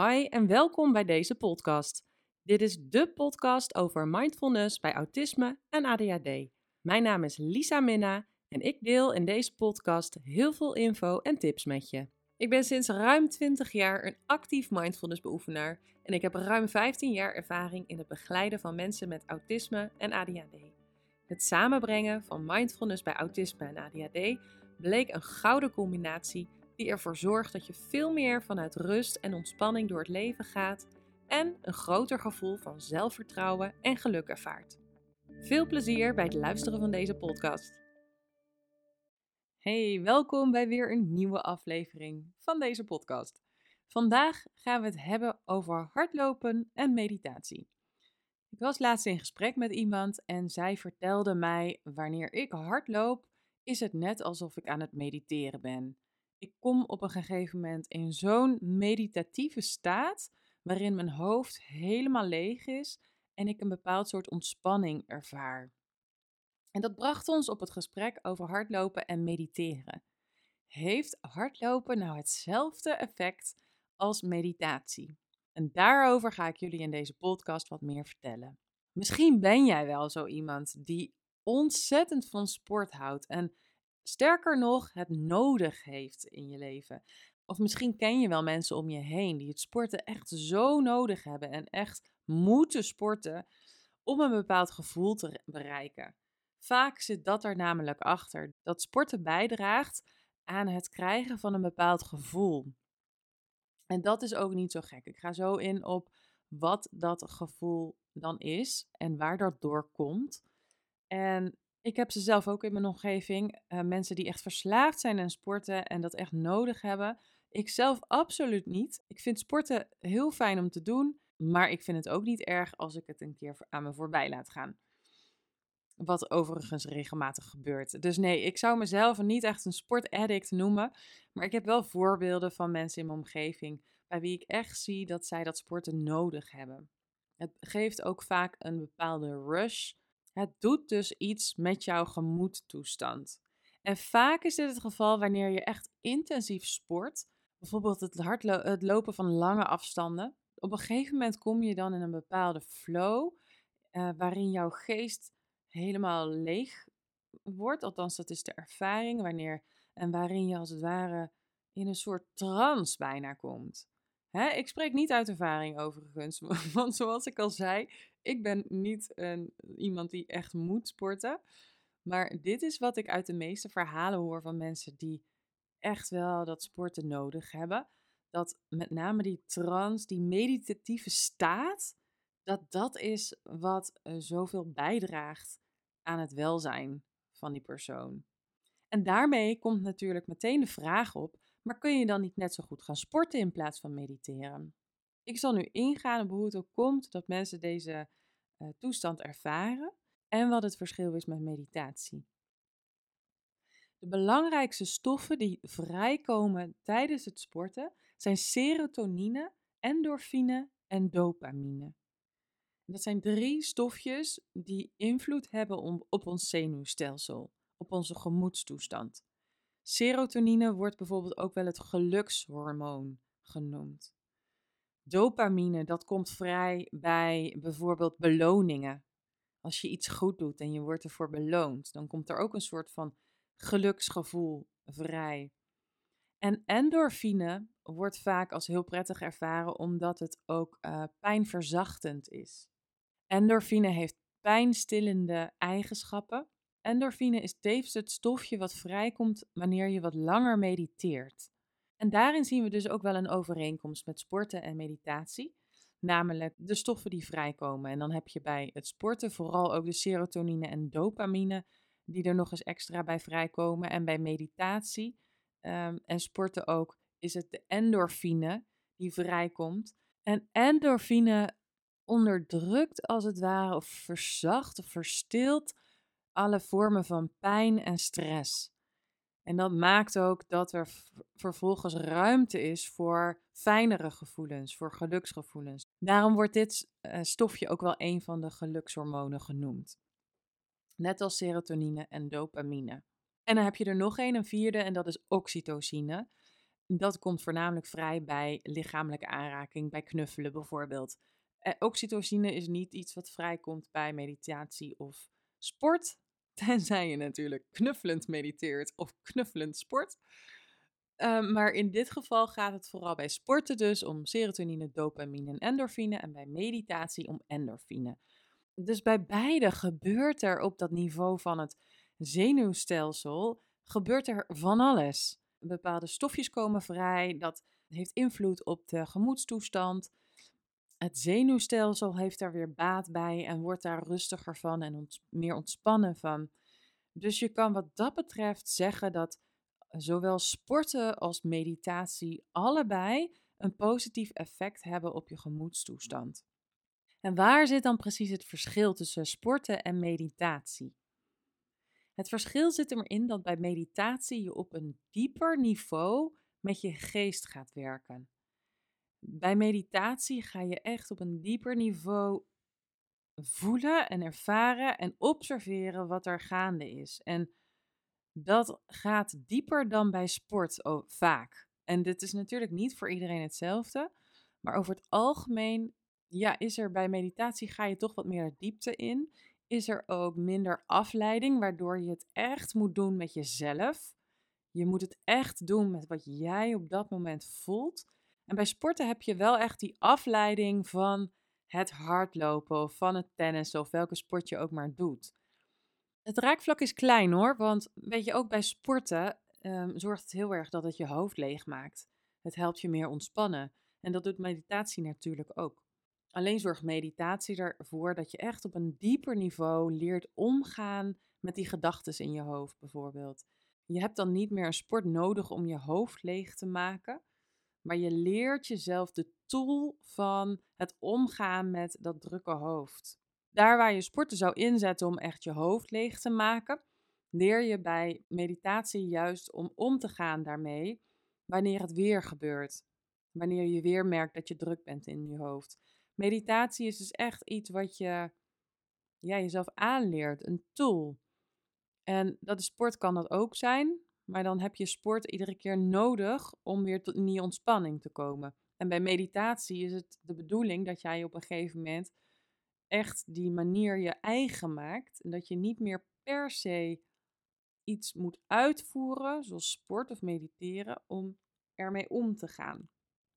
Hi en welkom bij deze podcast. Dit is de podcast over mindfulness bij autisme en ADHD. Mijn naam is Lisa Minna en ik deel in deze podcast heel veel info en tips met je. Ik ben sinds ruim 20 jaar een actief mindfulness beoefenaar en ik heb ruim 15 jaar ervaring in het begeleiden van mensen met autisme en ADHD. Het samenbrengen van mindfulness bij autisme en ADHD bleek een gouden combinatie die ervoor zorgt dat je veel meer vanuit rust en ontspanning door het leven gaat en een groter gevoel van zelfvertrouwen en geluk ervaart. Veel plezier bij het luisteren van deze podcast. Hey, welkom bij weer een nieuwe aflevering van deze podcast. Vandaag gaan we het hebben over hardlopen en meditatie. Ik was laatst in gesprek met iemand en zij vertelde mij: wanneer ik hardloop, is het net alsof ik aan het mediteren ben. Ik kom op een gegeven moment in zo'n meditatieve staat waarin mijn hoofd helemaal leeg is en ik een bepaald soort ontspanning ervaar. En dat bracht ons op het gesprek over hardlopen en mediteren. Heeft hardlopen nou hetzelfde effect als meditatie? En daarover ga ik jullie in deze podcast wat meer vertellen. Misschien ben jij wel zo iemand die ontzettend van sport houdt en sterker nog het nodig heeft in je leven. Of misschien ken je wel mensen om je heen die het sporten echt zo nodig hebben en echt moeten sporten om een bepaald gevoel te bereiken. Vaak zit dat er namelijk achter, dat sporten bijdraagt aan het krijgen van een bepaald gevoel. En dat is ook niet zo gek. Ik ga zo in op wat dat gevoel dan is en waar dat door komt. En ik heb ze zelf ook in mijn omgeving. Uh, mensen die echt verslaafd zijn aan sporten en dat echt nodig hebben. Ik zelf absoluut niet. Ik vind sporten heel fijn om te doen, maar ik vind het ook niet erg als ik het een keer aan me voorbij laat gaan. Wat overigens regelmatig gebeurt. Dus nee, ik zou mezelf niet echt een sportaddict noemen. Maar ik heb wel voorbeelden van mensen in mijn omgeving bij wie ik echt zie dat zij dat sporten nodig hebben. Het geeft ook vaak een bepaalde rush het doet dus iets met jouw gemoedtoestand. En vaak is dit het geval wanneer je echt intensief sport, bijvoorbeeld het, het lopen van lange afstanden. Op een gegeven moment kom je dan in een bepaalde flow uh, waarin jouw geest helemaal leeg wordt. Althans, dat is de ervaring wanneer en waarin je als het ware in een soort trance bijna komt. Hè, ik spreek niet uit ervaring overigens, want zoals ik al zei, ik ben niet een, iemand die echt moet sporten. Maar dit is wat ik uit de meeste verhalen hoor van mensen die echt wel dat sporten nodig hebben. Dat met name die trance, die meditatieve staat, dat dat is wat uh, zoveel bijdraagt aan het welzijn van die persoon. En daarmee komt natuurlijk meteen de vraag op: maar kun je dan niet net zo goed gaan sporten in plaats van mediteren? Ik zal nu ingaan op hoe het ook komt dat mensen deze uh, toestand ervaren en wat het verschil is met meditatie. De belangrijkste stoffen die vrijkomen tijdens het sporten zijn serotonine, endorfine en dopamine. Dat zijn drie stofjes die invloed hebben op ons zenuwstelsel, op onze gemoedstoestand. Serotonine wordt bijvoorbeeld ook wel het gelukshormoon genoemd. Dopamine, dat komt vrij bij bijvoorbeeld beloningen. Als je iets goed doet en je wordt ervoor beloond, dan komt er ook een soort van geluksgevoel vrij. En endorfine wordt vaak als heel prettig ervaren omdat het ook uh, pijnverzachtend is. Endorfine heeft pijnstillende eigenschappen. Endorfine is tevens het stofje wat vrijkomt wanneer je wat langer mediteert. En daarin zien we dus ook wel een overeenkomst met sporten en meditatie, namelijk de stoffen die vrijkomen. En dan heb je bij het sporten vooral ook de serotonine en dopamine, die er nog eens extra bij vrijkomen. En bij meditatie um, en sporten ook is het de endorfine die vrijkomt. En endorfine onderdrukt als het ware, of verzacht of verstilt alle vormen van pijn en stress. En dat maakt ook dat er vervolgens ruimte is voor fijnere gevoelens, voor geluksgevoelens. Daarom wordt dit eh, stofje ook wel een van de gelukshormonen genoemd. Net als serotonine en dopamine. En dan heb je er nog een, een vierde, en dat is oxytocine. Dat komt voornamelijk vrij bij lichamelijke aanraking, bij knuffelen bijvoorbeeld. Eh, oxytocine is niet iets wat vrijkomt bij meditatie of sport. Tenzij je natuurlijk knuffelend mediteert of knuffelend sport. Ehm, maar in dit geval gaat het vooral bij sporten dus om serotonine, dopamine en endorfine. En bij meditatie om endorfine. Dus bij beide gebeurt er op dat niveau van het zenuwstelsel gebeurt er van alles. Bepaalde stofjes komen vrij, dat heeft invloed op de gemoedstoestand. Het zenuwstelsel heeft daar weer baat bij en wordt daar rustiger van en meer ontspannen van. Dus je kan wat dat betreft zeggen dat zowel sporten als meditatie allebei een positief effect hebben op je gemoedstoestand. En waar zit dan precies het verschil tussen sporten en meditatie? Het verschil zit erin dat bij meditatie je op een dieper niveau met je geest gaat werken. Bij meditatie ga je echt op een dieper niveau voelen en ervaren en observeren wat er gaande is. En dat gaat dieper dan bij sport vaak. En dit is natuurlijk niet voor iedereen hetzelfde, maar over het algemeen ja, is er bij meditatie ga je toch wat meer diepte in. Is er ook minder afleiding, waardoor je het echt moet doen met jezelf. Je moet het echt doen met wat jij op dat moment voelt. En bij sporten heb je wel echt die afleiding van het hardlopen of van het tennis of welke sport je ook maar doet. Het raakvlak is klein hoor, want weet je, ook bij sporten um, zorgt het heel erg dat het je hoofd leeg maakt. Het helpt je meer ontspannen. En dat doet meditatie natuurlijk ook. Alleen zorgt meditatie ervoor dat je echt op een dieper niveau leert omgaan met die gedachten in je hoofd bijvoorbeeld. Je hebt dan niet meer een sport nodig om je hoofd leeg te maken, maar je leert jezelf de tool van het omgaan met dat drukke hoofd. Daar waar je sporten zou inzetten om echt je hoofd leeg te maken, leer je bij meditatie juist om om te gaan daarmee wanneer het weer gebeurt. Wanneer je weer merkt dat je druk bent in je hoofd. Meditatie is dus echt iets wat je ja, jezelf aanleert, een tool. En dat de sport kan dat ook zijn, maar dan heb je sport iedere keer nodig om weer tot in die ontspanning te komen. En bij meditatie is het de bedoeling dat jij op een gegeven moment echt die manier je eigen maakt. En dat je niet meer per se iets moet uitvoeren, zoals sport of mediteren, om ermee om te gaan.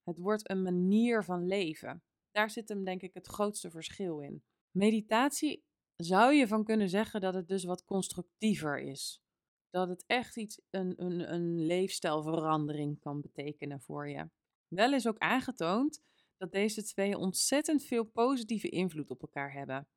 Het wordt een manier van leven. Daar zit hem denk ik het grootste verschil in. Meditatie zou je van kunnen zeggen dat het dus wat constructiever is. Dat het echt iets, een, een, een leefstijlverandering kan betekenen voor je. Wel is ook aangetoond dat deze twee ontzettend veel positieve invloed op elkaar hebben.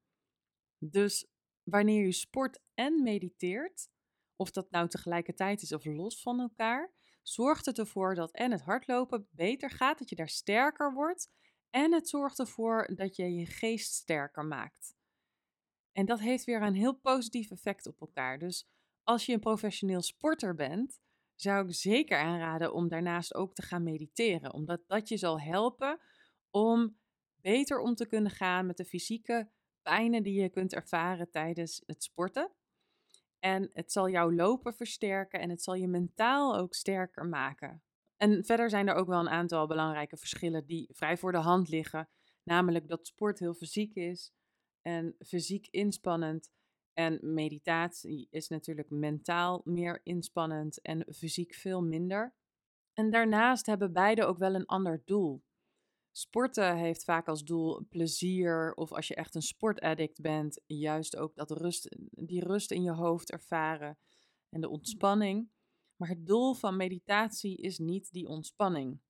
Dus wanneer je sport en mediteert, of dat nou tegelijkertijd is of los van elkaar, zorgt het ervoor dat en het hardlopen beter gaat, dat je daar sterker wordt en het zorgt ervoor dat je je geest sterker maakt. En dat heeft weer een heel positief effect op elkaar. Dus als je een professioneel sporter bent, zou ik zeker aanraden om daarnaast ook te gaan mediteren, omdat dat je zal helpen om beter om te kunnen gaan met de fysieke pijnen die je kunt ervaren tijdens het sporten. En het zal jouw lopen versterken en het zal je mentaal ook sterker maken. En verder zijn er ook wel een aantal belangrijke verschillen die vrij voor de hand liggen. Namelijk dat sport heel fysiek is en fysiek inspannend. En meditatie is natuurlijk mentaal meer inspannend en fysiek veel minder. En daarnaast hebben beide ook wel een ander doel. Sporten heeft vaak als doel plezier, of als je echt een sportaddict bent, juist ook dat rust, die rust in je hoofd ervaren en de ontspanning. Maar het doel van meditatie is niet die ontspanning.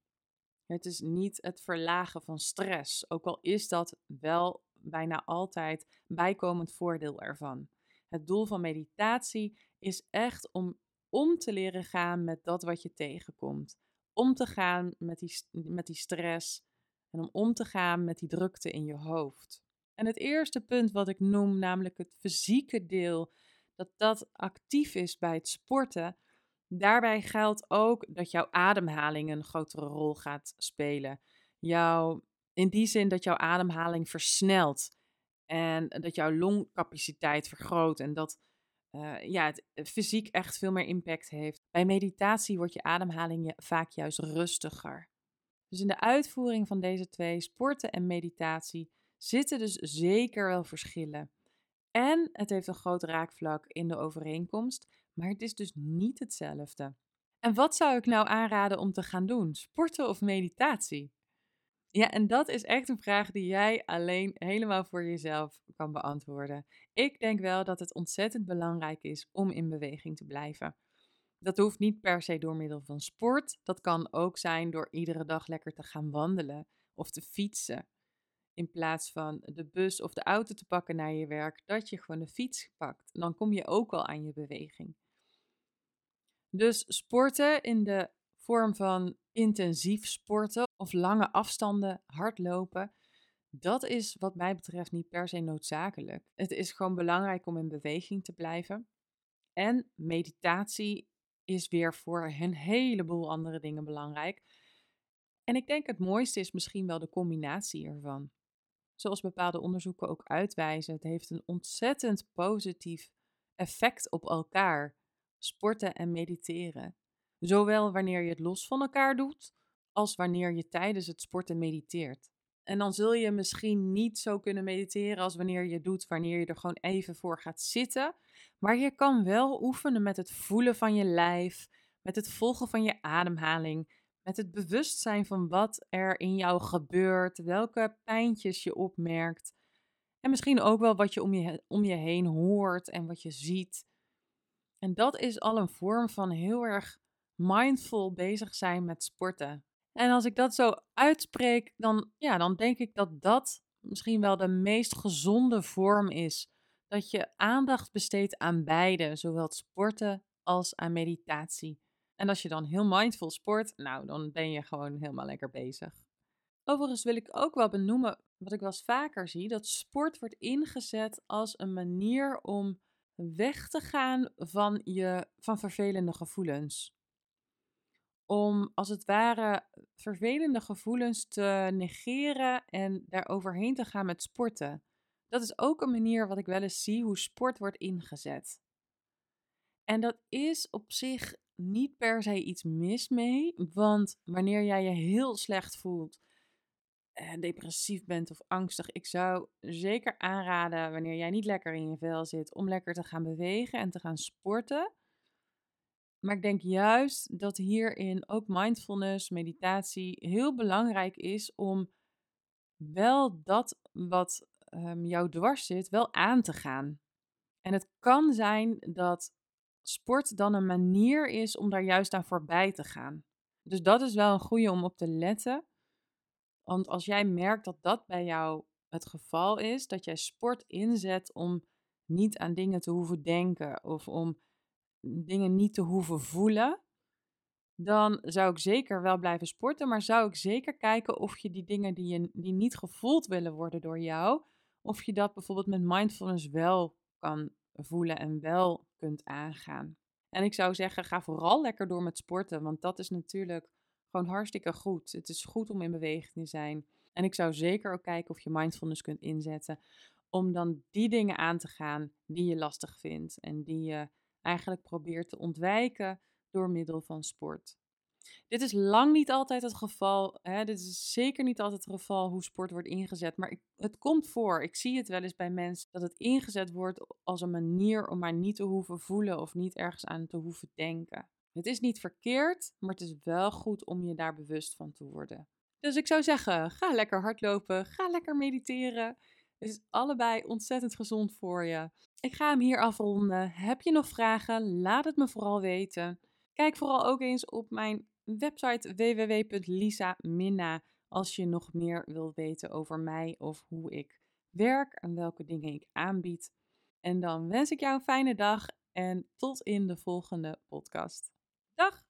Het is niet het verlagen van stress, ook al is dat wel bijna altijd bijkomend voordeel ervan. Het doel van meditatie is echt om om te leren gaan met dat wat je tegenkomt. Om te gaan met die, met die stress en om om te gaan met die drukte in je hoofd. En het eerste punt wat ik noem, namelijk het fysieke deel, dat dat actief is bij het sporten, Daarbij geldt ook dat jouw ademhaling een grotere rol gaat spelen. Jouw, in die zin dat jouw ademhaling versnelt en dat jouw longcapaciteit vergroot en dat uh, ja, het fysiek echt veel meer impact heeft. Bij meditatie wordt je ademhaling vaak juist rustiger. Dus in de uitvoering van deze twee, sporten en meditatie, zitten dus zeker wel verschillen. En het heeft een groot raakvlak in de overeenkomst, maar het is dus niet hetzelfde. En wat zou ik nou aanraden om te gaan doen? Sporten of meditatie? Ja, en dat is echt een vraag die jij alleen helemaal voor jezelf kan beantwoorden. Ik denk wel dat het ontzettend belangrijk is om in beweging te blijven. Dat hoeft niet per se door middel van sport. Dat kan ook zijn door iedere dag lekker te gaan wandelen of te fietsen. In plaats van de bus of de auto te pakken naar je werk, dat je gewoon de fiets pakt. Dan kom je ook al aan je beweging. Dus sporten in de vorm van intensief sporten of lange afstanden hardlopen, dat is wat mij betreft niet per se noodzakelijk. Het is gewoon belangrijk om in beweging te blijven. En meditatie is weer voor een heleboel andere dingen belangrijk. En ik denk het mooiste is misschien wel de combinatie ervan. Zoals bepaalde onderzoeken ook uitwijzen, het heeft een ontzettend positief effect op elkaar, sporten en mediteren. Zowel wanneer je het los van elkaar doet, als wanneer je tijdens het sporten mediteert. En dan zul je misschien niet zo kunnen mediteren als wanneer je doet wanneer je er gewoon even voor gaat zitten. Maar je kan wel oefenen met het voelen van je lijf, met het volgen van je ademhaling, met het bewustzijn van wat er in jou gebeurt, welke pijntjes je opmerkt. En misschien ook wel wat je om je, om je heen hoort en wat je ziet. En dat is al een vorm van heel erg mindful bezig zijn met sporten. En als ik dat zo uitspreek, dan, ja, dan denk ik dat dat misschien wel de meest gezonde vorm is. Dat je aandacht besteedt aan beide, zowel sporten als aan meditatie. En als je dan heel mindful sport, nou, dan ben je gewoon helemaal lekker bezig. Overigens wil ik ook wel benoemen, wat ik wel eens vaker zie, dat sport wordt ingezet als een manier om weg te gaan van, je, van vervelende gevoelens om als het ware vervelende gevoelens te negeren en daar overheen te gaan met sporten. Dat is ook een manier wat ik wel eens zie hoe sport wordt ingezet. En dat is op zich niet per se iets mis mee, want wanneer jij je heel slecht voelt, en depressief bent of angstig, ik zou zeker aanraden wanneer jij niet lekker in je vel zit om lekker te gaan bewegen en te gaan sporten. Maar ik denk juist dat hierin ook mindfulness, meditatie heel belangrijk is om wel dat wat um, jou dwars zit, wel aan te gaan. En het kan zijn dat sport dan een manier is om daar juist aan voorbij te gaan. Dus dat is wel een goede om op te letten. Want als jij merkt dat dat bij jou het geval is, dat jij sport inzet om niet aan dingen te hoeven denken of om dingen niet te hoeven voelen, dan zou ik zeker wel blijven sporten. Maar zou ik zeker kijken of je die dingen die, je, die niet gevoeld willen worden door jou, of je dat bijvoorbeeld met mindfulness wel kan voelen en wel kunt aangaan. En ik zou zeggen, ga vooral lekker door met sporten, want dat is natuurlijk gewoon hartstikke goed. Het is goed om in beweging te zijn. En ik zou zeker ook kijken of je mindfulness kunt inzetten om dan die dingen aan te gaan die je lastig vindt en die je eigenlijk probeert te ontwijken door middel van sport. Dit is lang niet altijd het geval. Hè? Dit is zeker niet altijd het geval hoe sport wordt ingezet. Maar ik, het komt voor. Ik zie het wel eens bij mensen dat het ingezet wordt als een manier om maar niet te hoeven voelen of niet ergens aan te hoeven denken. Het is niet verkeerd, maar het is wel goed om je daar bewust van te worden. Dus ik zou zeggen: ga lekker hardlopen, ga lekker mediteren. Is allebei ontzettend gezond voor je. Ik ga hem hier afronden. Heb je nog vragen? Laat het me vooral weten. Kijk vooral ook eens op mijn website www.lisa.minna als je nog meer wilt weten over mij of hoe ik werk en welke dingen ik aanbied. En dan wens ik jou een fijne dag en tot in de volgende podcast. Dag!